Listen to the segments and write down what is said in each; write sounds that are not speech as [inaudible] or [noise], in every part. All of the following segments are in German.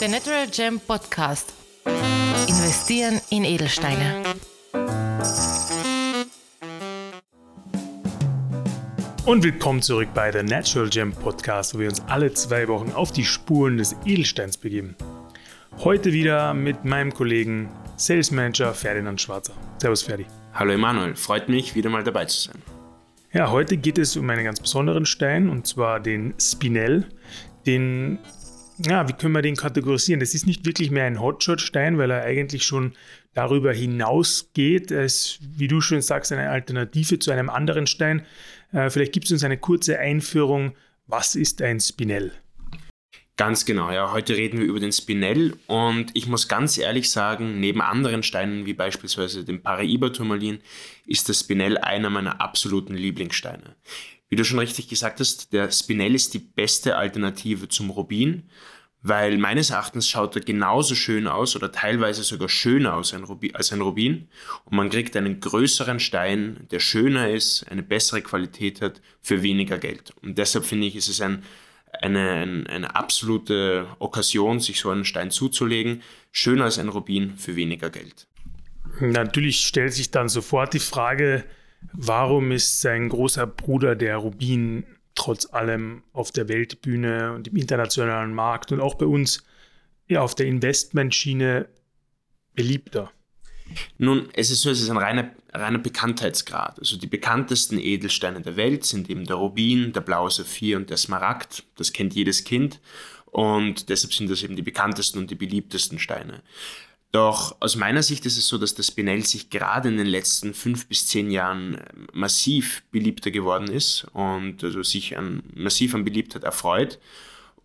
Der Natural Gem Podcast. Investieren in Edelsteine. Und willkommen zurück bei der Natural Gem Podcast, wo wir uns alle zwei Wochen auf die Spuren des Edelsteins begeben. Heute wieder mit meinem Kollegen Sales Manager Ferdinand Schwarzer. Servus Ferdi. Hallo Emanuel, freut mich wieder mal dabei zu sein. Ja, heute geht es um einen ganz besonderen Stein und zwar den Spinell. Den, ja, wie können wir den kategorisieren? Das ist nicht wirklich mehr ein Hotshot-Stein, weil er eigentlich schon darüber hinausgeht. Er ist, wie du schon sagst, eine Alternative zu einem anderen Stein. Äh, vielleicht gibt es uns eine kurze Einführung. Was ist ein Spinell? Ganz genau, ja. Heute reden wir über den Spinell und ich muss ganz ehrlich sagen, neben anderen Steinen wie beispielsweise dem Paraiba-Turmalin ist der Spinell einer meiner absoluten Lieblingssteine. Wie du schon richtig gesagt hast, der Spinell ist die beste Alternative zum Rubin, weil meines Erachtens schaut er genauso schön aus oder teilweise sogar schöner aus als ein Rubin und man kriegt einen größeren Stein, der schöner ist, eine bessere Qualität hat für weniger Geld. Und deshalb finde ich, ist es ein eine, eine absolute Okkasion, sich so einen Stein zuzulegen. Schöner als ein Rubin für weniger Geld. Natürlich stellt sich dann sofort die Frage, warum ist sein großer Bruder der Rubin trotz allem auf der Weltbühne und im internationalen Markt und auch bei uns ja, auf der Investmentschiene beliebter? Nun, es ist so, es ist ein reiner, reiner Bekanntheitsgrad. Also die bekanntesten Edelsteine der Welt sind eben der Rubin, der blaue Saphir und der Smaragd. Das kennt jedes Kind. Und deshalb sind das eben die bekanntesten und die beliebtesten Steine. Doch aus meiner Sicht ist es so, dass der Spinell sich gerade in den letzten fünf bis zehn Jahren äh, massiv beliebter geworden ist und also sich an, massiv an Beliebtheit erfreut.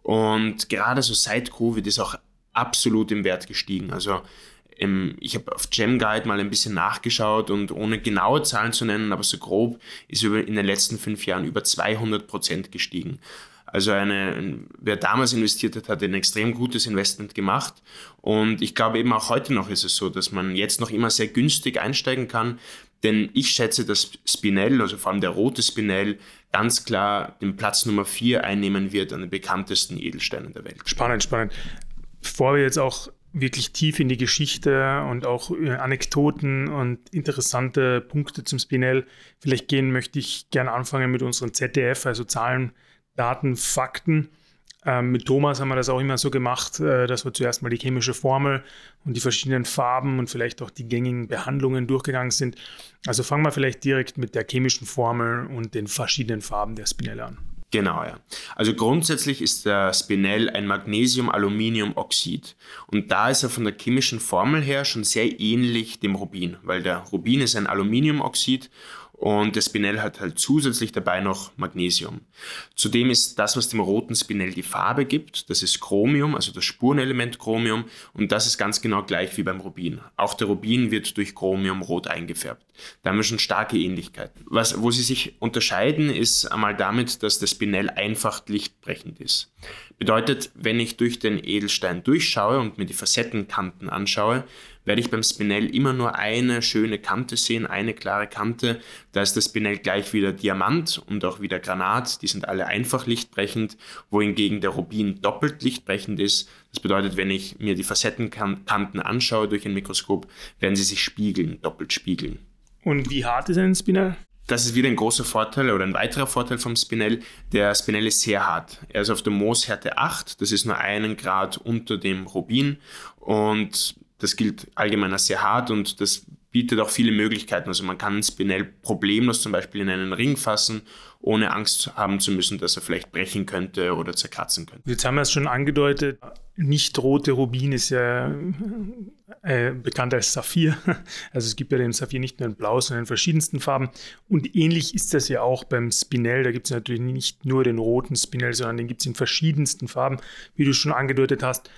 Und gerade so seit Covid ist auch absolut im Wert gestiegen. Also ich habe auf GemGuide mal ein bisschen nachgeschaut und ohne genaue Zahlen zu nennen, aber so grob ist in den letzten fünf Jahren über 200 Prozent gestiegen. Also eine, wer damals investiert hat, hat ein extrem gutes Investment gemacht. Und ich glaube eben auch heute noch ist es so, dass man jetzt noch immer sehr günstig einsteigen kann. Denn ich schätze, dass Spinell, also vor allem der rote Spinell, ganz klar den Platz Nummer vier einnehmen wird an den bekanntesten Edelsteinen der Welt. Spannend, spannend. Bevor wir jetzt auch wirklich tief in die Geschichte und auch äh, Anekdoten und interessante Punkte zum Spinell vielleicht gehen, möchte ich gerne anfangen mit unseren ZDF, also Zahlen, Daten, Fakten. Ähm, mit Thomas haben wir das auch immer so gemacht, äh, dass wir zuerst mal die chemische Formel und die verschiedenen Farben und vielleicht auch die gängigen Behandlungen durchgegangen sind. Also fangen wir vielleicht direkt mit der chemischen Formel und den verschiedenen Farben der Spinelle an. Genau, ja. Also grundsätzlich ist der Spinell ein Magnesium-Aluminium-Oxid. Und da ist er von der chemischen Formel her schon sehr ähnlich dem Rubin, weil der Rubin ist ein Aluminiumoxid und der Spinell hat halt zusätzlich dabei noch Magnesium. Zudem ist das, was dem roten Spinell die Farbe gibt, das ist Chromium, also das Spurenelement Chromium. Und das ist ganz genau gleich wie beim Rubin. Auch der Rubin wird durch Chromium rot eingefärbt. Da haben wir schon starke Ähnlichkeiten. Was, wo sie sich unterscheiden, ist einmal damit, dass der Spinell einfach lichtbrechend ist. Bedeutet, wenn ich durch den Edelstein durchschaue und mir die Facettenkanten anschaue, werde ich beim Spinell immer nur eine schöne Kante sehen, eine klare Kante. Da ist das Spinell gleich wieder Diamant und auch wieder Granat. Die sind alle einfach lichtbrechend, wohingegen der Rubin doppelt lichtbrechend ist. Das bedeutet, wenn ich mir die Facettenkanten anschaue durch ein Mikroskop, werden sie sich spiegeln, doppelt spiegeln. Und wie hart ist ein Spinell? Das ist wieder ein großer Vorteil oder ein weiterer Vorteil vom Spinell. Der Spinell ist sehr hart. Er ist auf der Mooshärte 8, das ist nur einen Grad unter dem Rubin und das gilt allgemein als sehr hart und das bietet auch viele Möglichkeiten. Also man kann Spinell problemlos zum Beispiel in einen Ring fassen, ohne Angst haben zu müssen, dass er vielleicht brechen könnte oder zerkratzen könnte. Jetzt haben wir es schon angedeutet, nicht rote Rubin ist ja äh, bekannt als Saphir. [laughs] Also es gibt ja den Saphir nicht nur in Blau, sondern in verschiedensten Farben. Und ähnlich ist das ja auch beim Spinell. Da gibt es natürlich nicht nur den roten Spinell, sondern den gibt es in verschiedensten Farben, wie du schon angedeutet hast.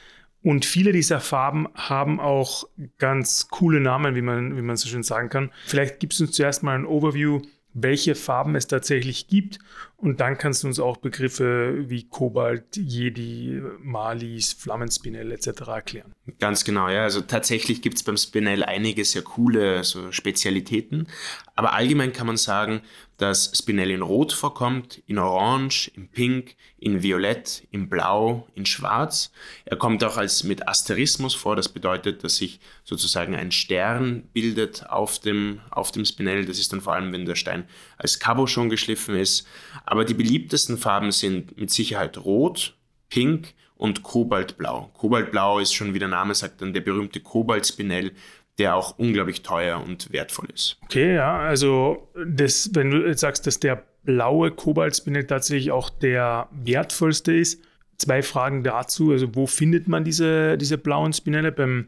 Und viele dieser Farben haben auch ganz coole Namen, wie man, wie man so schön sagen kann. Vielleicht gibst du uns zuerst mal ein Overview, welche Farben es tatsächlich gibt. Und dann kannst du uns auch Begriffe wie Kobalt, Jedi, Malis, Flammenspinell etc. erklären. Ganz genau, ja. Also tatsächlich gibt es beim Spinell einige sehr coole so Spezialitäten. Aber allgemein kann man sagen, dass Spinell in Rot vorkommt, in Orange, in Pink, in Violett, in Blau, in Schwarz. Er kommt auch als mit Asterismus vor. Das bedeutet, dass sich sozusagen ein Stern bildet auf dem, auf dem Spinell. Das ist dann vor allem, wenn der Stein als Cabochon geschliffen ist. Aber die beliebtesten Farben sind mit Sicherheit Rot, Pink und Kobaltblau. Kobaltblau ist schon, wie der Name sagt, dann der berühmte Kobaltspinell, der auch unglaublich teuer und wertvoll ist. Okay, ja, also das, wenn du jetzt sagst, dass der blaue Kobaltspinell tatsächlich auch der wertvollste ist, zwei Fragen dazu. Also wo findet man diese, diese blauen Spinelle? Beim,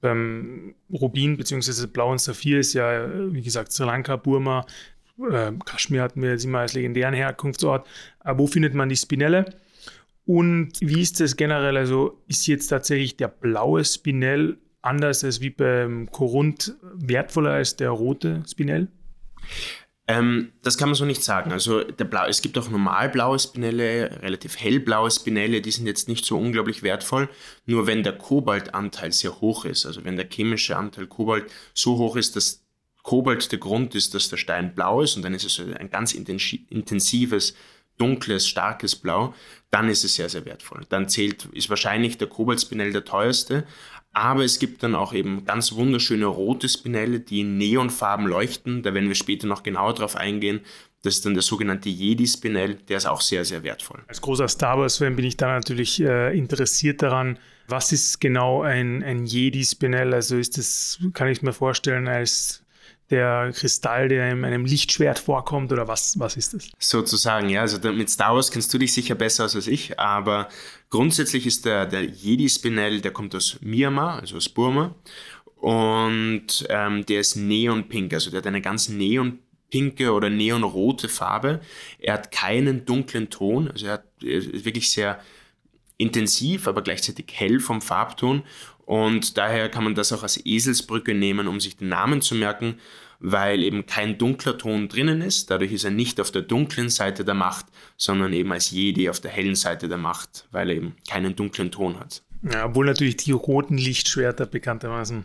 beim Rubin bzw. blauen Saphir ist ja, wie gesagt, Sri Lanka, Burma, äh, Kaschmir hatten wir jetzt immer als legendären Herkunftsort. Aber wo findet man die Spinelle? Und wie ist das generell? Also ist jetzt tatsächlich der blaue Spinell anders als wie beim Korund wertvoller als der rote Spinell? Ähm, das kann man so nicht sagen. Also Blau, es gibt auch normalblaue Spinelle, relativ hellblaue Spinelle, die sind jetzt nicht so unglaublich wertvoll. Nur wenn der Kobaltanteil sehr hoch ist, also wenn der chemische Anteil Kobalt so hoch ist, dass Kobalt der Grund ist, dass der Stein blau ist und dann ist es ein ganz intensives, dunkles, starkes Blau, dann ist es sehr, sehr wertvoll. Dann zählt, ist wahrscheinlich der Kobaltspinell der teuerste, aber es gibt dann auch eben ganz wunderschöne rote Spinelle, die in Neonfarben leuchten. Da werden wir später noch genauer drauf eingehen. Das ist dann der sogenannte Jedi-Spinell, der ist auch sehr, sehr wertvoll. Als großer Star Wars-Fan bin ich da natürlich äh, interessiert daran, was ist genau ein, ein Jedi-Spinell? Also ist das, kann ich mir vorstellen, als der Kristall, der in einem Lichtschwert vorkommt oder was, was ist das? Sozusagen, ja. Also mit Star Wars kennst du dich sicher besser aus als ich, aber grundsätzlich ist der, der Jedi-Spinell, der kommt aus Myanmar, also aus Burma und ähm, der ist neonpink, also der hat eine ganz neonpinke oder neonrote Farbe. Er hat keinen dunklen Ton, also er, hat, er ist wirklich sehr intensiv, aber gleichzeitig hell vom Farbton und daher kann man das auch als Eselsbrücke nehmen, um sich den Namen zu merken, weil eben kein dunkler Ton drinnen ist. Dadurch ist er nicht auf der dunklen Seite der Macht, sondern eben als Jedi auf der hellen Seite der Macht, weil er eben keinen dunklen Ton hat. Ja, obwohl natürlich die roten Lichtschwerter bekanntermaßen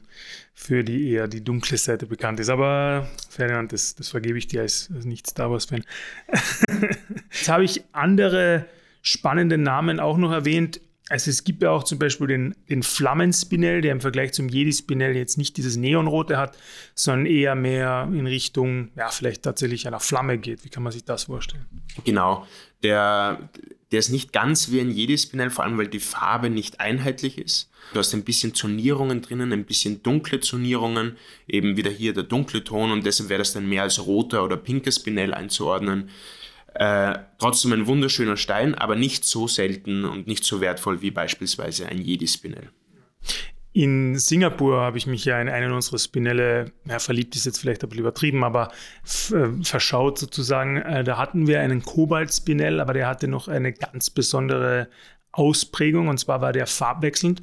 für die eher die dunkle Seite bekannt ist. Aber Ferdinand, das, das vergebe ich dir als, als Nicht-Star Wars-Fan. [laughs] Jetzt habe ich andere spannende Namen auch noch erwähnt. Also es gibt ja auch zum Beispiel den, den Flammenspinell, der im Vergleich zum Jedi-Spinell jetzt nicht dieses Neonrote hat, sondern eher mehr in Richtung, ja, vielleicht tatsächlich einer Flamme geht. Wie kann man sich das vorstellen? Genau. Der, der ist nicht ganz wie ein Jedi-Spinell, vor allem weil die Farbe nicht einheitlich ist. Du hast ein bisschen Zonierungen drinnen, ein bisschen dunkle Zonierungen, eben wieder hier der dunkle Ton und deshalb wäre das dann mehr als roter oder pinker Spinell einzuordnen. Äh, trotzdem ein wunderschöner Stein, aber nicht so selten und nicht so wertvoll wie beispielsweise ein Jedi-Spinell. In Singapur habe ich mich ja in einen unserer Spinelle, ja, verliebt ist jetzt vielleicht ein bisschen übertrieben, aber äh, verschaut sozusagen. Äh, da hatten wir einen Kobalt-Spinell, aber der hatte noch eine ganz besondere Ausprägung und zwar war der farbwechselnd.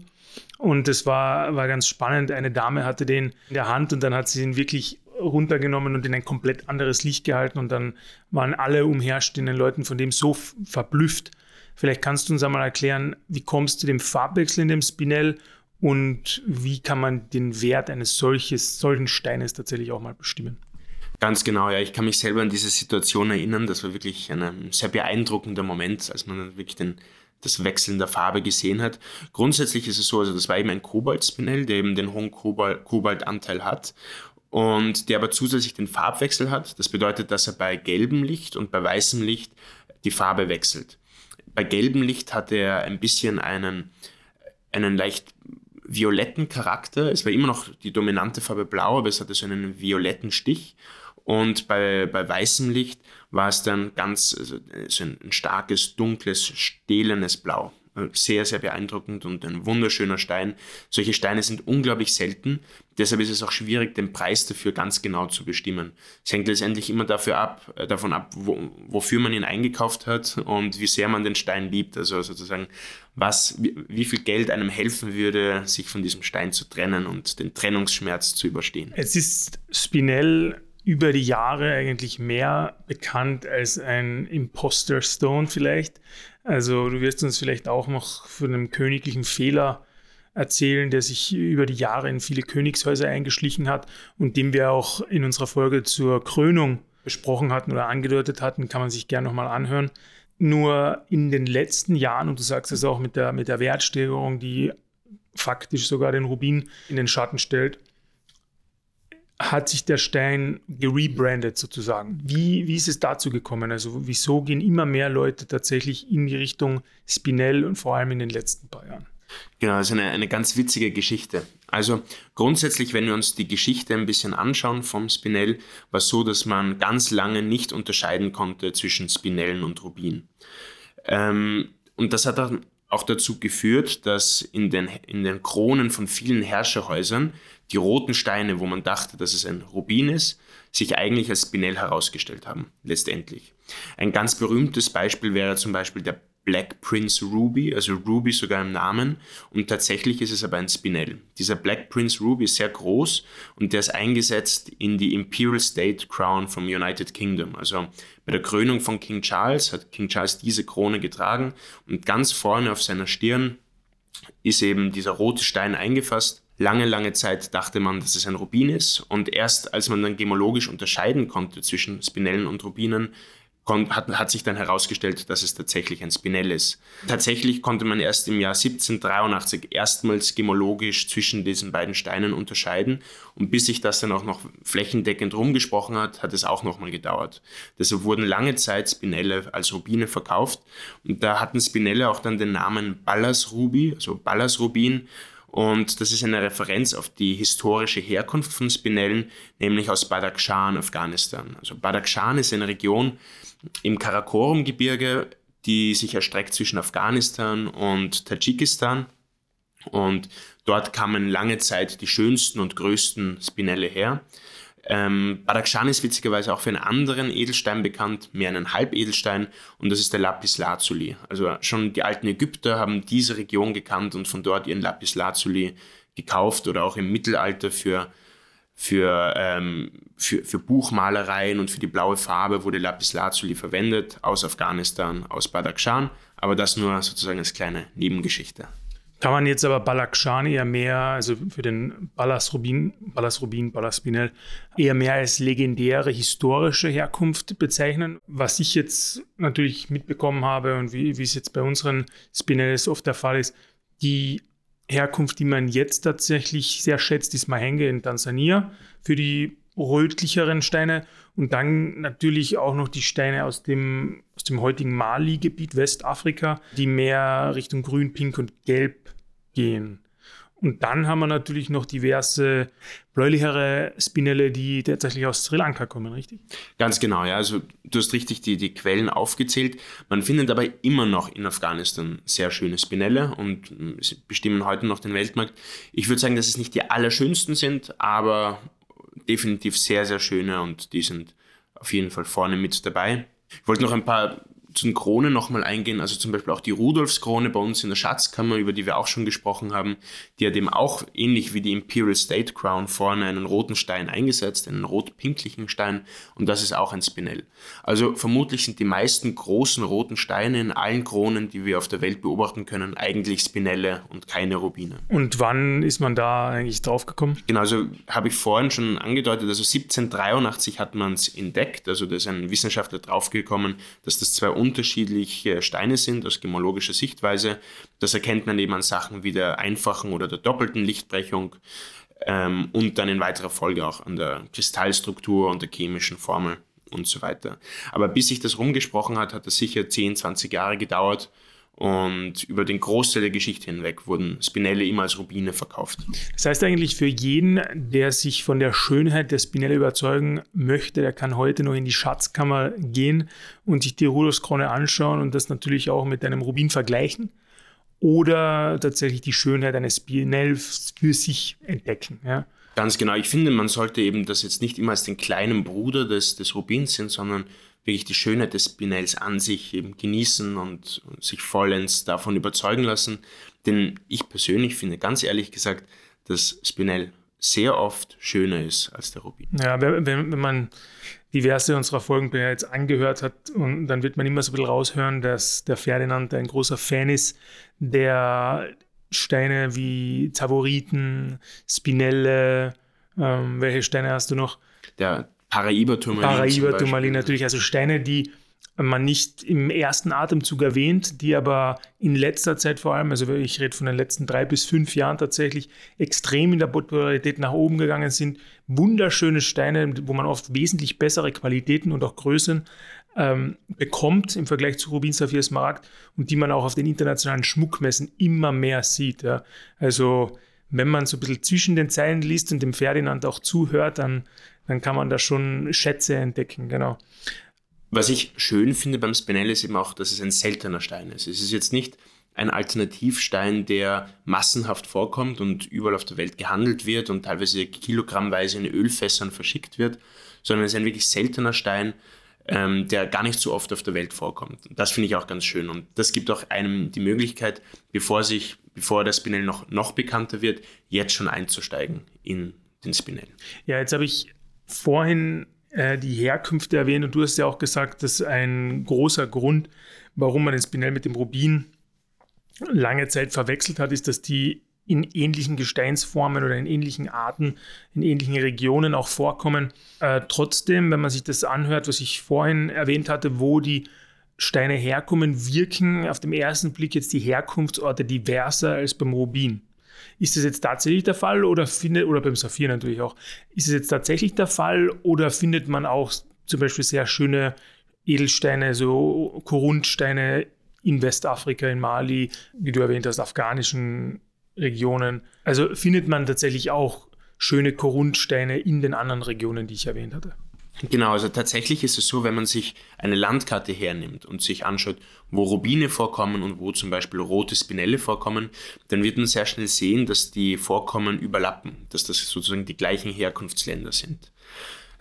Und das war, war ganz spannend. Eine Dame hatte den in der Hand und dann hat sie ihn wirklich runtergenommen und in ein komplett anderes Licht gehalten und dann waren alle umherstehenden Leuten von dem so verblüfft. Vielleicht kannst du uns einmal erklären, wie kommst du dem Farbwechsel in dem Spinell und wie kann man den Wert eines solches, solchen Steines tatsächlich auch mal bestimmen? Ganz genau, ja. Ich kann mich selber an diese Situation erinnern. Das war wirklich ein sehr beeindruckender Moment, als man wirklich den, das Wechseln der Farbe gesehen hat. Grundsätzlich ist es so, also das war eben ein Kobalt-Spinell, der eben den hohen Kobalt, Kobaltanteil hat und der aber zusätzlich den Farbwechsel hat. Das bedeutet, dass er bei gelbem Licht und bei weißem Licht die Farbe wechselt. Bei gelbem Licht hat er ein bisschen einen, einen leicht violetten Charakter. Es war immer noch die dominante Farbe blau, aber es hatte so einen violetten Stich. Und bei, bei weißem Licht war es dann ganz also so ein, ein starkes, dunkles, stählenes Blau sehr, sehr beeindruckend und ein wunderschöner Stein. Solche Steine sind unglaublich selten, deshalb ist es auch schwierig, den Preis dafür ganz genau zu bestimmen. Es hängt letztendlich immer dafür ab, äh, davon ab, wo, wofür man ihn eingekauft hat und wie sehr man den Stein liebt. Also sozusagen, was, wie, wie viel Geld einem helfen würde, sich von diesem Stein zu trennen und den Trennungsschmerz zu überstehen. Es ist Spinell über die Jahre eigentlich mehr bekannt als ein Imposter Stone vielleicht. Also du wirst uns vielleicht auch noch von einem königlichen Fehler erzählen, der sich über die Jahre in viele Königshäuser eingeschlichen hat und den wir auch in unserer Folge zur Krönung besprochen hatten oder angedeutet hatten, kann man sich gerne nochmal anhören. Nur in den letzten Jahren, und du sagst es auch mit der, mit der Wertsteigerung, die faktisch sogar den Rubin in den Schatten stellt, hat sich der Stein gerebrandet sozusagen. Wie, wie ist es dazu gekommen? Also wieso gehen immer mehr Leute tatsächlich in die Richtung Spinell und vor allem in den letzten paar Jahren? Genau, das ist eine, eine ganz witzige Geschichte. Also grundsätzlich, wenn wir uns die Geschichte ein bisschen anschauen vom Spinell, war es so, dass man ganz lange nicht unterscheiden konnte zwischen Spinellen und Rubin. Ähm, und das hat dann auch dazu geführt, dass in den, in den Kronen von vielen Herrscherhäusern die roten Steine, wo man dachte, dass es ein Rubin ist, sich eigentlich als Spinell herausgestellt haben, letztendlich. Ein ganz berühmtes Beispiel wäre zum Beispiel der Black Prince Ruby, also Ruby sogar im Namen. Und tatsächlich ist es aber ein Spinell. Dieser Black Prince Ruby ist sehr groß und der ist eingesetzt in die Imperial State Crown vom United Kingdom. Also bei der Krönung von King Charles hat King Charles diese Krone getragen und ganz vorne auf seiner Stirn ist eben dieser rote Stein eingefasst. Lange, lange Zeit dachte man, dass es ein Rubin ist und erst als man dann gemologisch unterscheiden konnte zwischen Spinellen und Rubinen, hat, hat sich dann herausgestellt, dass es tatsächlich ein Spinell ist. Tatsächlich konnte man erst im Jahr 1783 erstmals gemologisch zwischen diesen beiden Steinen unterscheiden und bis sich das dann auch noch flächendeckend rumgesprochen hat, hat es auch nochmal gedauert. Deshalb wurden lange Zeit Spinelle als Rubine verkauft und da hatten Spinelle auch dann den Namen Ballas Ruby, also Ballas Rubin und das ist eine Referenz auf die historische Herkunft von Spinellen, nämlich aus Badakhshan, Afghanistan. Also Badakhshan ist eine Region, im Karakorum-Gebirge, die sich erstreckt zwischen Afghanistan und Tadschikistan. Und dort kamen lange Zeit die schönsten und größten Spinelle her. Ähm, Badakhshan ist witzigerweise auch für einen anderen Edelstein bekannt, mehr einen Halbedelstein, und das ist der Lapis Lazuli. Also schon die alten Ägypter haben diese Region gekannt und von dort ihren Lapis Lazuli gekauft oder auch im Mittelalter für für, ähm, für, für Buchmalereien und für die blaue Farbe wurde Lapis Lazuli verwendet, aus Afghanistan, aus Badakhshan, aber das nur sozusagen als kleine Nebengeschichte. Kann man jetzt aber Badakhshan eher mehr, also für den Ballas Rubin, Ballas Rubin, Ballas Spinell, eher mehr als legendäre historische Herkunft bezeichnen? Was ich jetzt natürlich mitbekommen habe und wie, wie es jetzt bei unseren Spinells oft der Fall ist, die Herkunft, die man jetzt tatsächlich sehr schätzt, ist Mahenge in Tansania für die rötlicheren Steine und dann natürlich auch noch die Steine aus dem, aus dem heutigen Mali-Gebiet Westafrika, die mehr Richtung Grün, Pink und Gelb gehen. Und dann haben wir natürlich noch diverse bläulichere Spinelle, die tatsächlich aus Sri Lanka kommen, richtig? Ganz genau, ja. Also du hast richtig die, die Quellen aufgezählt. Man findet aber immer noch in Afghanistan sehr schöne Spinelle und bestimmen heute noch den Weltmarkt. Ich würde sagen, dass es nicht die allerschönsten sind, aber definitiv sehr, sehr schöne und die sind auf jeden Fall vorne mit dabei. Ich wollte noch ein paar zu den Kronen nochmal eingehen, also zum Beispiel auch die Rudolfskrone bei uns in der Schatzkammer, über die wir auch schon gesprochen haben, die hat eben auch ähnlich wie die Imperial State Crown vorne einen roten Stein eingesetzt, einen rot-pinklichen Stein und das ist auch ein Spinell. Also vermutlich sind die meisten großen roten Steine in allen Kronen, die wir auf der Welt beobachten können, eigentlich Spinelle und keine Rubine. Und wann ist man da eigentlich drauf gekommen? Genau, also habe ich vorhin schon angedeutet, also 1783 hat man es entdeckt, also da ist ein Wissenschaftler draufgekommen, dass das zwei unterschiedliche Steine sind aus gemologischer Sichtweise. Das erkennt man eben an Sachen wie der einfachen oder der doppelten Lichtbrechung ähm, und dann in weiterer Folge auch an der Kristallstruktur und der chemischen Formel und so weiter. Aber bis sich das rumgesprochen hat, hat das sicher 10, 20 Jahre gedauert und über den Großteil der Geschichte hinweg wurden Spinelle immer als Rubine verkauft. Das heißt eigentlich für jeden, der sich von der Schönheit der Spinelle überzeugen möchte, der kann heute noch in die Schatzkammer gehen und sich die Rudolfskrone anschauen und das natürlich auch mit einem Rubin vergleichen oder tatsächlich die Schönheit eines Spinells für sich entdecken. Ja. Ganz genau. Ich finde, man sollte eben das jetzt nicht immer als den kleinen Bruder des, des Rubins sehen, sondern wirklich die Schönheit des Spinells an sich eben genießen und, und sich vollends davon überzeugen lassen. Denn ich persönlich finde ganz ehrlich gesagt, dass Spinell sehr oft schöner ist als der Rubin. Ja, wenn, wenn man diverse unserer Folgen bereits angehört hat, und dann wird man immer so ein bisschen raushören, dass der Ferdinand ein großer Fan ist, der Steine wie Tavoriten, Spinelle, ähm, welche Steine hast du noch? Der Paraiba-Turmalin. Paraiba-Turmalin natürlich, also Steine, die man nicht im ersten Atemzug erwähnt, die aber in letzter Zeit vor allem, also ich rede von den letzten drei bis fünf Jahren tatsächlich, extrem in der Popularität nach oben gegangen sind. Wunderschöne Steine, wo man oft wesentlich bessere Qualitäten und auch Größen ähm, bekommt im Vergleich zu Rubin, Saphir, Smaragd und die man auch auf den internationalen Schmuckmessen immer mehr sieht. Ja. Also wenn man so ein bisschen zwischen den Zeilen liest und dem Ferdinand auch zuhört, dann, dann kann man da schon Schätze entdecken, genau. Was ich schön finde beim Spinell ist eben auch, dass es ein seltener Stein ist. Es ist jetzt nicht ein Alternativstein, der massenhaft vorkommt und überall auf der Welt gehandelt wird und teilweise kilogrammweise in Ölfässern verschickt wird, sondern es ist ein wirklich seltener Stein, ähm, der gar nicht so oft auf der Welt vorkommt. Das finde ich auch ganz schön und das gibt auch einem die Möglichkeit, bevor sich, bevor der Spinell noch, noch bekannter wird, jetzt schon einzusteigen in den Spinell. Ja, jetzt habe ich vorhin äh, die Herkünfte erwähnt und du hast ja auch gesagt, dass ein großer Grund, warum man den Spinell mit dem Rubin lange Zeit verwechselt hat, ist, dass die in ähnlichen Gesteinsformen oder in ähnlichen Arten, in ähnlichen Regionen auch vorkommen. Äh, trotzdem, wenn man sich das anhört, was ich vorhin erwähnt hatte, wo die Steine herkommen, wirken auf dem ersten Blick jetzt die Herkunftsorte diverser als beim Rubin. Ist das jetzt tatsächlich der Fall oder findet, oder beim Saphir natürlich auch, ist es jetzt tatsächlich der Fall oder findet man auch zum Beispiel sehr schöne Edelsteine, so Korundsteine in Westafrika, in Mali, wie du erwähnt hast, afghanischen Regionen. Also findet man tatsächlich auch schöne Korundsteine in den anderen Regionen, die ich erwähnt hatte. Genau, also tatsächlich ist es so, wenn man sich eine Landkarte hernimmt und sich anschaut, wo Rubine vorkommen und wo zum Beispiel rote Spinelle vorkommen, dann wird man sehr schnell sehen, dass die Vorkommen überlappen, dass das sozusagen die gleichen Herkunftsländer sind.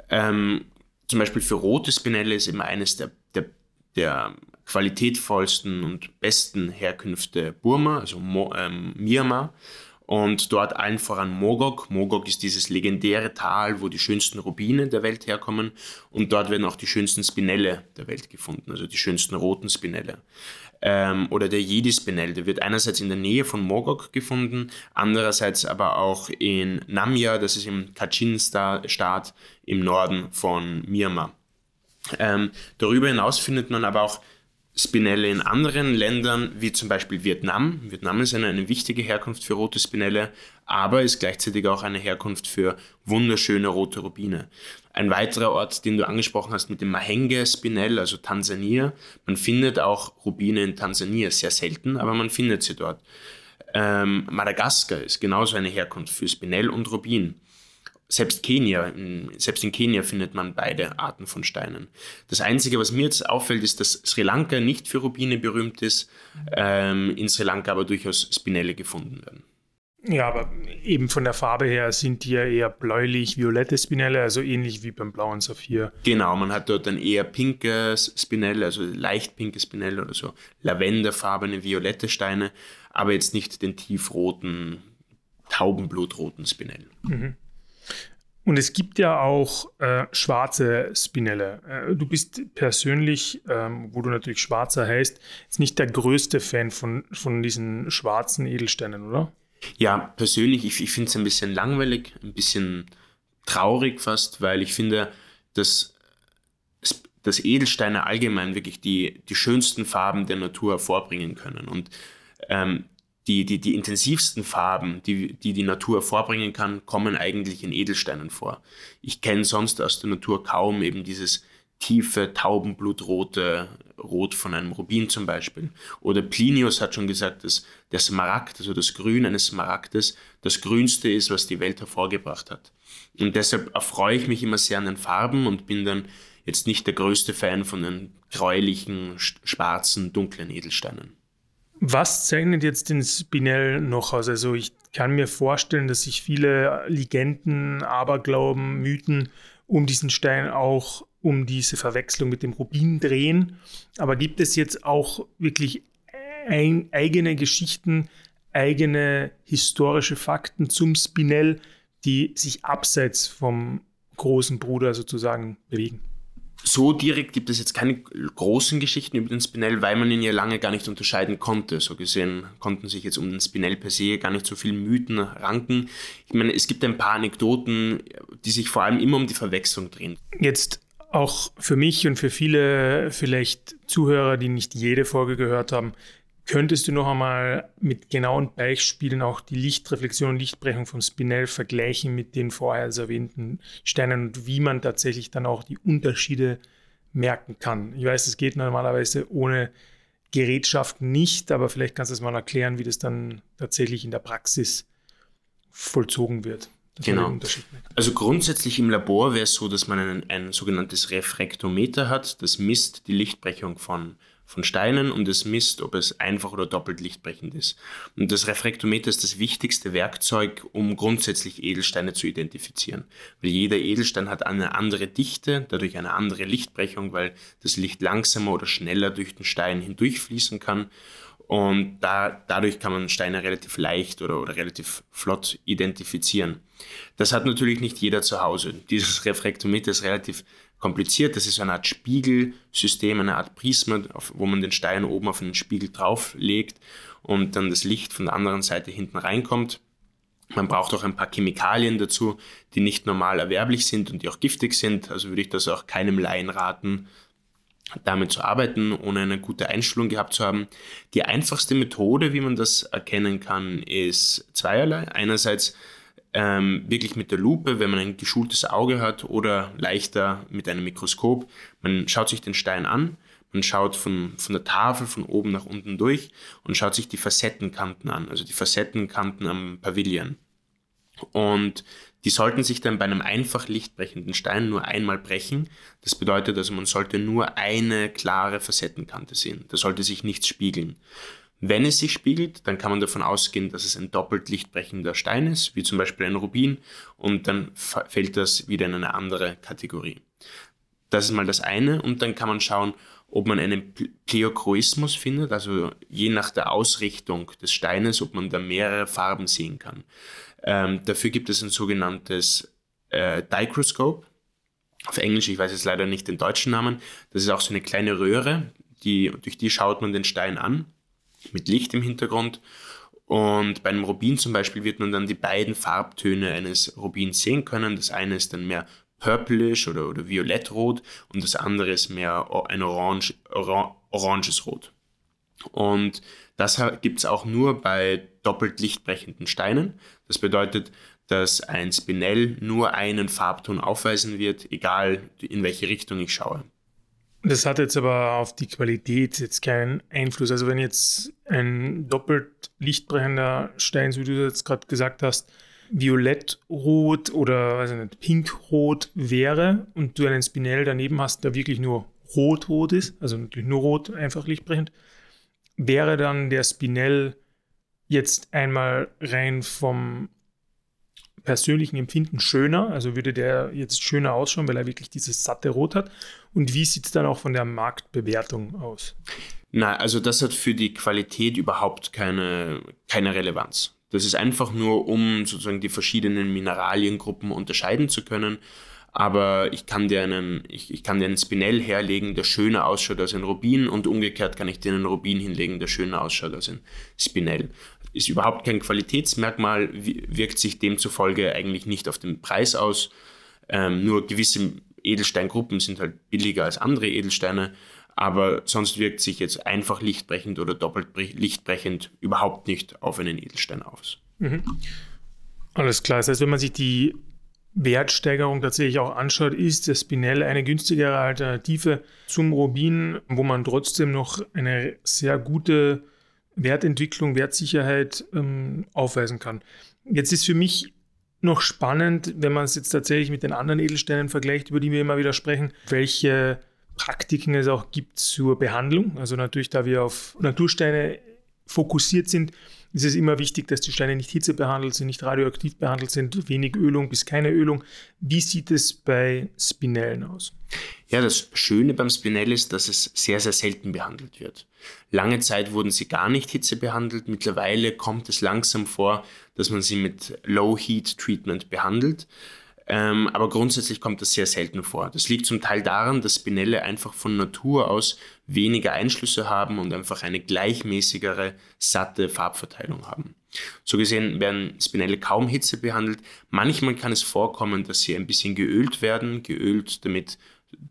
Ähm, zum Beispiel für rote Spinelle ist immer eines der, der, der qualitätvollsten und besten Herkünfte Burma, also Mo, ähm, Myanmar. Und dort allen voran Mogok. Mogok ist dieses legendäre Tal, wo die schönsten Rubine der Welt herkommen. Und dort werden auch die schönsten Spinelle der Welt gefunden, also die schönsten roten Spinelle. Ähm, oder der Jedi-Spinell, der wird einerseits in der Nähe von Mogok gefunden, andererseits aber auch in Namia, das ist im Kachin-Staat im Norden von Myanmar. Ähm, darüber hinaus findet man aber auch Spinelle in anderen Ländern, wie zum Beispiel Vietnam. Vietnam ist eine, eine wichtige Herkunft für rote Spinelle, aber ist gleichzeitig auch eine Herkunft für wunderschöne rote Rubine. Ein weiterer Ort, den du angesprochen hast mit dem Mahenge Spinell, also Tansania. Man findet auch Rubine in Tansania, sehr selten, aber man findet sie dort. Ähm, Madagaskar ist genauso eine Herkunft für Spinell und Rubin selbst Kenia, selbst in Kenia findet man beide Arten von Steinen. Das Einzige, was mir jetzt auffällt, ist, dass Sri Lanka nicht für Rubine berühmt ist, ähm, in Sri Lanka aber durchaus Spinelle gefunden werden. Ja, aber eben von der Farbe her sind die ja eher bläulich-violette Spinelle, also ähnlich wie beim blauen Saphir. Genau, man hat dort ein eher pinkes Spinelle, also leicht pinkes Spinelle oder so lavenderfarbene violette Steine, aber jetzt nicht den tiefroten, taubenblutroten Spinell. Mhm. Und es gibt ja auch äh, schwarze Spinelle. Äh, du bist persönlich, ähm, wo du natürlich schwarzer heißt, jetzt nicht der größte Fan von, von diesen schwarzen Edelsteinen, oder? Ja, persönlich, ich, ich finde es ein bisschen langweilig, ein bisschen traurig fast, weil ich finde, dass, dass Edelsteine allgemein wirklich die, die schönsten Farben der Natur hervorbringen können. Und ähm, die, die, die intensivsten Farben, die, die die Natur vorbringen kann, kommen eigentlich in Edelsteinen vor. Ich kenne sonst aus der Natur kaum eben dieses tiefe, taubenblutrote Rot von einem Rubin zum Beispiel. Oder Plinius hat schon gesagt, dass der Smaragd, also das Grün eines Smaragdes, das Grünste ist, was die Welt hervorgebracht hat. Und deshalb erfreue ich mich immer sehr an den Farben und bin dann jetzt nicht der größte Fan von den gräulichen, schwarzen, dunklen Edelsteinen. Was zeichnet jetzt den Spinell noch aus? Also ich kann mir vorstellen, dass sich viele Legenden, Aberglauben, Mythen um diesen Stein auch um diese Verwechslung mit dem Rubin drehen. Aber gibt es jetzt auch wirklich ein, eigene Geschichten, eigene historische Fakten zum Spinell, die sich abseits vom großen Bruder sozusagen bewegen? So direkt gibt es jetzt keine großen Geschichten über den Spinell, weil man ihn ja lange gar nicht unterscheiden konnte. So gesehen konnten sich jetzt um den Spinell per se gar nicht so viele Mythen ranken. Ich meine, es gibt ein paar Anekdoten, die sich vor allem immer um die Verwechslung drehen. Jetzt auch für mich und für viele vielleicht Zuhörer, die nicht jede Folge gehört haben, könntest du noch einmal mit genauen Beispielen auch die Lichtreflexion und Lichtbrechung vom Spinell vergleichen mit den vorher erwähnten Steinen und wie man tatsächlich dann auch die Unterschiede merken kann. Ich weiß, es geht normalerweise ohne Gerätschaften nicht, aber vielleicht kannst du es mal erklären, wie das dann tatsächlich in der Praxis vollzogen wird. Genau. Also grundsätzlich im Labor wäre es so, dass man ein, ein sogenanntes Refraktometer hat. Das misst die Lichtbrechung von von Steinen und es misst, ob es einfach oder doppelt lichtbrechend ist. Und das Refraktometer ist das wichtigste Werkzeug, um grundsätzlich Edelsteine zu identifizieren. Weil jeder Edelstein hat eine andere Dichte, dadurch eine andere Lichtbrechung, weil das Licht langsamer oder schneller durch den Stein hindurchfließen kann. Und da, dadurch kann man Steine relativ leicht oder, oder relativ flott identifizieren. Das hat natürlich nicht jeder zu Hause. Dieses Refraktometer ist relativ kompliziert. Das ist eine Art Spiegelsystem, eine Art Prisma, wo man den Stein oben auf einen Spiegel drauflegt und dann das Licht von der anderen Seite hinten reinkommt. Man braucht auch ein paar Chemikalien dazu, die nicht normal erwerblich sind und die auch giftig sind. Also würde ich das auch keinem Laien raten, damit zu arbeiten, ohne eine gute Einstellung gehabt zu haben. Die einfachste Methode, wie man das erkennen kann, ist zweierlei. Einerseits ähm, wirklich mit der Lupe, wenn man ein geschultes Auge hat oder leichter mit einem Mikroskop. Man schaut sich den Stein an, man schaut von, von der Tafel von oben nach unten durch und schaut sich die Facettenkanten an, also die Facettenkanten am Pavillon. Und die sollten sich dann bei einem einfach lichtbrechenden Stein nur einmal brechen. Das bedeutet also, man sollte nur eine klare Facettenkante sehen. Da sollte sich nichts spiegeln. Wenn es sich spiegelt, dann kann man davon ausgehen, dass es ein doppelt lichtbrechender Stein ist, wie zum Beispiel ein Rubin, und dann fällt das wieder in eine andere Kategorie. Das ist mal das eine, und dann kann man schauen, ob man einen Pleochroismus findet, also je nach der Ausrichtung des Steines, ob man da mehrere Farben sehen kann. Ähm, dafür gibt es ein sogenanntes äh, Dichroscope, auf Englisch, ich weiß jetzt leider nicht den deutschen Namen. Das ist auch so eine kleine Röhre, die, durch die schaut man den Stein an mit Licht im Hintergrund. Und bei einem Rubin zum Beispiel wird man dann die beiden Farbtöne eines Rubins sehen können. Das eine ist dann mehr purplish oder, oder violettrot und das andere ist mehr ein orange, oran, oranges Rot. Und das gibt es auch nur bei doppelt lichtbrechenden Steinen. Das bedeutet, dass ein Spinell nur einen Farbton aufweisen wird, egal in welche Richtung ich schaue. Das hat jetzt aber auf die Qualität jetzt keinen Einfluss. Also wenn jetzt ein doppelt lichtbrechender Stein, so wie du jetzt gerade gesagt hast, violettrot oder weiß pinkrot wäre und du einen Spinell daneben hast, der wirklich nur rot-rot ist, also natürlich nur rot, einfach lichtbrechend, wäre dann der Spinell jetzt einmal rein vom persönlichen Empfinden schöner? Also würde der jetzt schöner ausschauen, weil er wirklich dieses satte Rot hat? Und wie sieht es dann auch von der Marktbewertung aus? Na, also das hat für die Qualität überhaupt keine, keine Relevanz. Das ist einfach nur, um sozusagen die verschiedenen Mineraliengruppen unterscheiden zu können. Aber ich kann dir einen, ich, ich kann dir einen Spinell herlegen, der schöner ausschaut als ein Rubin und umgekehrt kann ich dir einen Rubin hinlegen, der schöner ausschaut als ein Spinell ist überhaupt kein Qualitätsmerkmal, wirkt sich demzufolge eigentlich nicht auf den Preis aus. Ähm, nur gewisse Edelsteingruppen sind halt billiger als andere Edelsteine, aber sonst wirkt sich jetzt einfach lichtbrechend oder doppelt lichtbrechend überhaupt nicht auf einen Edelstein aus. Mhm. Alles klar. Das heißt, wenn man sich die Wertsteigerung tatsächlich auch anschaut, ist das Spinell eine günstigere Alternative zum Rubin, wo man trotzdem noch eine sehr gute Wertentwicklung, Wertsicherheit ähm, aufweisen kann. Jetzt ist für mich noch spannend, wenn man es jetzt tatsächlich mit den anderen Edelsteinen vergleicht, über die wir immer wieder sprechen, welche Praktiken es auch gibt zur Behandlung. Also natürlich, da wir auf Natursteine fokussiert sind, ist es immer wichtig, dass die Steine nicht hitzebehandelt sind, nicht radioaktiv behandelt sind, wenig Ölung bis keine Ölung. Wie sieht es bei Spinellen aus? Ja, das Schöne beim Spinell ist, dass es sehr, sehr selten behandelt wird. Lange Zeit wurden sie gar nicht Hitze behandelt. Mittlerweile kommt es langsam vor, dass man sie mit Low Heat Treatment behandelt. Ähm, aber grundsätzlich kommt das sehr selten vor. Das liegt zum Teil daran, dass Spinelle einfach von Natur aus weniger Einschlüsse haben und einfach eine gleichmäßigere, satte Farbverteilung haben. So gesehen werden Spinelle kaum Hitze behandelt. Manchmal kann es vorkommen, dass sie ein bisschen geölt werden, geölt, damit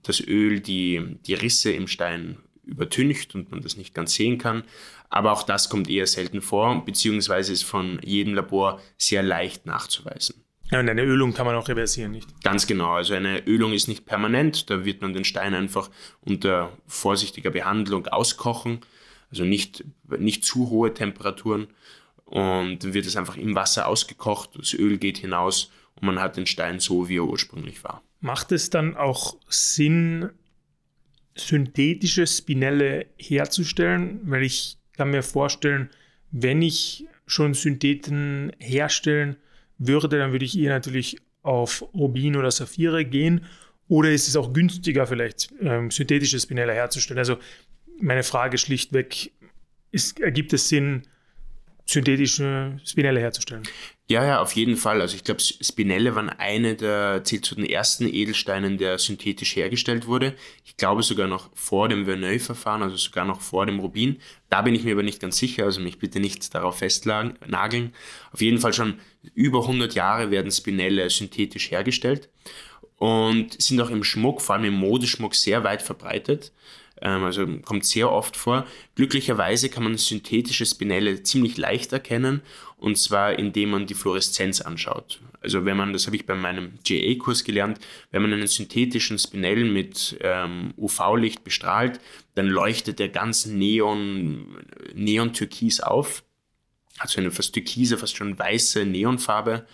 das Öl die, die Risse im Stein übertüncht und man das nicht ganz sehen kann. Aber auch das kommt eher selten vor, beziehungsweise ist von jedem Labor sehr leicht nachzuweisen. Ja, und eine Ölung kann man auch reversieren, nicht? Ganz genau. Also eine Ölung ist nicht permanent. Da wird man den Stein einfach unter vorsichtiger Behandlung auskochen. Also nicht, nicht zu hohe Temperaturen. Und dann wird es einfach im Wasser ausgekocht. Das Öl geht hinaus und man hat den Stein so, wie er ursprünglich war. Macht es dann auch Sinn, synthetische Spinelle herzustellen? Weil ich kann mir vorstellen, wenn ich schon Syntheten herstellen würde, dann würde ich eher natürlich auf Rubin oder Saphire gehen. Oder ist es auch günstiger, vielleicht ähm, synthetische Spinelle herzustellen? Also meine Frage schlichtweg, ist, ergibt es Sinn, synthetische Spinelle herzustellen? Ja, ja, auf jeden Fall. Also ich glaube, Spinelle waren eine der, zählt zu den ersten Edelsteinen, der synthetisch hergestellt wurde. Ich glaube sogar noch vor dem Verneuil-Verfahren, also sogar noch vor dem Rubin. Da bin ich mir aber nicht ganz sicher, also mich bitte nicht darauf festnageln. Auf jeden Fall schon über 100 Jahre werden Spinelle synthetisch hergestellt und sind auch im Schmuck, vor allem im Modeschmuck, sehr weit verbreitet. Ähm, also kommt sehr oft vor. Glücklicherweise kann man synthetische Spinelle ziemlich leicht erkennen und zwar indem man die Fluoreszenz anschaut. Also wenn man, das habe ich bei meinem GA-Kurs gelernt, wenn man einen synthetischen Spinell mit ähm, UV-Licht bestrahlt, dann leuchtet der ganz neon, neon-türkis auf. Also eine fast türkise, fast schon weiße Neonfarbe.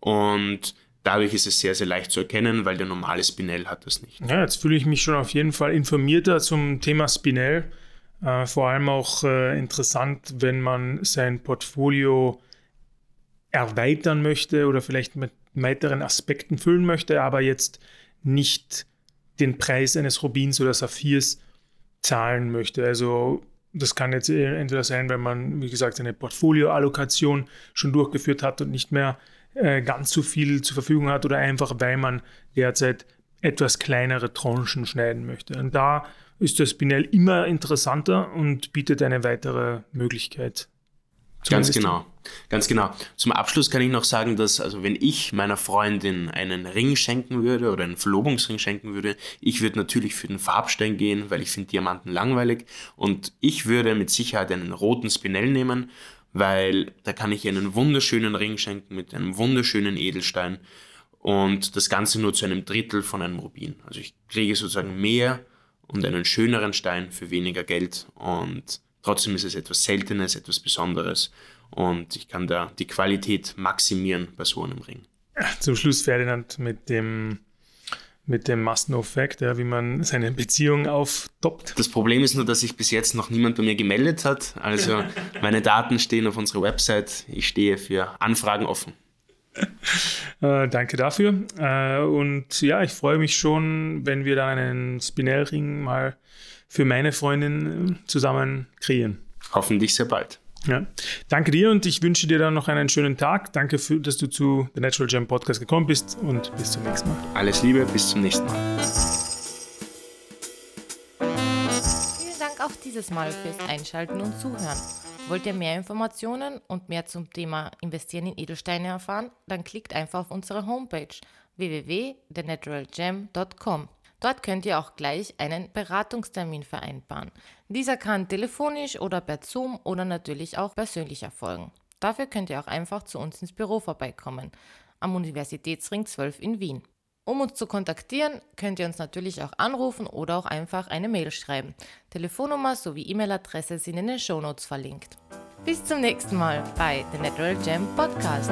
Und Dadurch ist es sehr, sehr leicht zu erkennen, weil der normale Spinell hat das nicht. Ja, jetzt fühle ich mich schon auf jeden Fall informierter zum Thema Spinell. Äh, vor allem auch äh, interessant, wenn man sein Portfolio erweitern möchte oder vielleicht mit weiteren Aspekten füllen möchte, aber jetzt nicht den Preis eines Rubins oder Saphirs zahlen möchte. Also das kann jetzt entweder sein, wenn man, wie gesagt, eine Portfolioallokation schon durchgeführt hat und nicht mehr äh, ganz so viel zur Verfügung hat oder einfach, weil man derzeit etwas kleinere Tranchen schneiden möchte. Und da ist das Spinell immer interessanter und bietet eine weitere Möglichkeit. Ganz genau. Ganz genau. Zum Abschluss kann ich noch sagen, dass, also wenn ich meiner Freundin einen Ring schenken würde oder einen Verlobungsring schenken würde, ich würde natürlich für den Farbstein gehen, weil ich finde Diamanten langweilig und ich würde mit Sicherheit einen roten Spinell nehmen weil da kann ich ihr einen wunderschönen Ring schenken mit einem wunderschönen Edelstein und das Ganze nur zu einem Drittel von einem Rubin. Also ich kriege sozusagen mehr und einen schöneren Stein für weniger Geld und trotzdem ist es etwas Seltenes, etwas Besonderes und ich kann da die Qualität maximieren bei so einem Ring. Zum Schluss Ferdinand mit dem mit dem Must-Know-Fact, ja, wie man seine Beziehung auftoppt. Das Problem ist nur, dass sich bis jetzt noch niemand bei mir gemeldet hat. Also [laughs] meine Daten stehen auf unserer Website. Ich stehe für Anfragen offen. Äh, danke dafür. Äh, und ja, ich freue mich schon, wenn wir dann einen Spinellring mal für meine Freundin zusammen kreieren. Hoffentlich sehr bald. Ja. Danke dir und ich wünsche dir dann noch einen schönen Tag. Danke, für, dass du zu The Natural Gem Podcast gekommen bist und bis zum nächsten Mal. Alles Liebe, bis zum nächsten Mal. Vielen Dank auch dieses Mal fürs Einschalten und Zuhören. Wollt ihr mehr Informationen und mehr zum Thema Investieren in Edelsteine erfahren? Dann klickt einfach auf unsere Homepage www.thenaturalgem.com. Dort könnt ihr auch gleich einen Beratungstermin vereinbaren. Dieser kann telefonisch oder per Zoom oder natürlich auch persönlich erfolgen. Dafür könnt ihr auch einfach zu uns ins Büro vorbeikommen, am Universitätsring 12 in Wien. Um uns zu kontaktieren, könnt ihr uns natürlich auch anrufen oder auch einfach eine Mail schreiben. Telefonnummer sowie E-Mail-Adresse sind in den Shownotes verlinkt. Bis zum nächsten Mal bei The Natural Gem Podcast.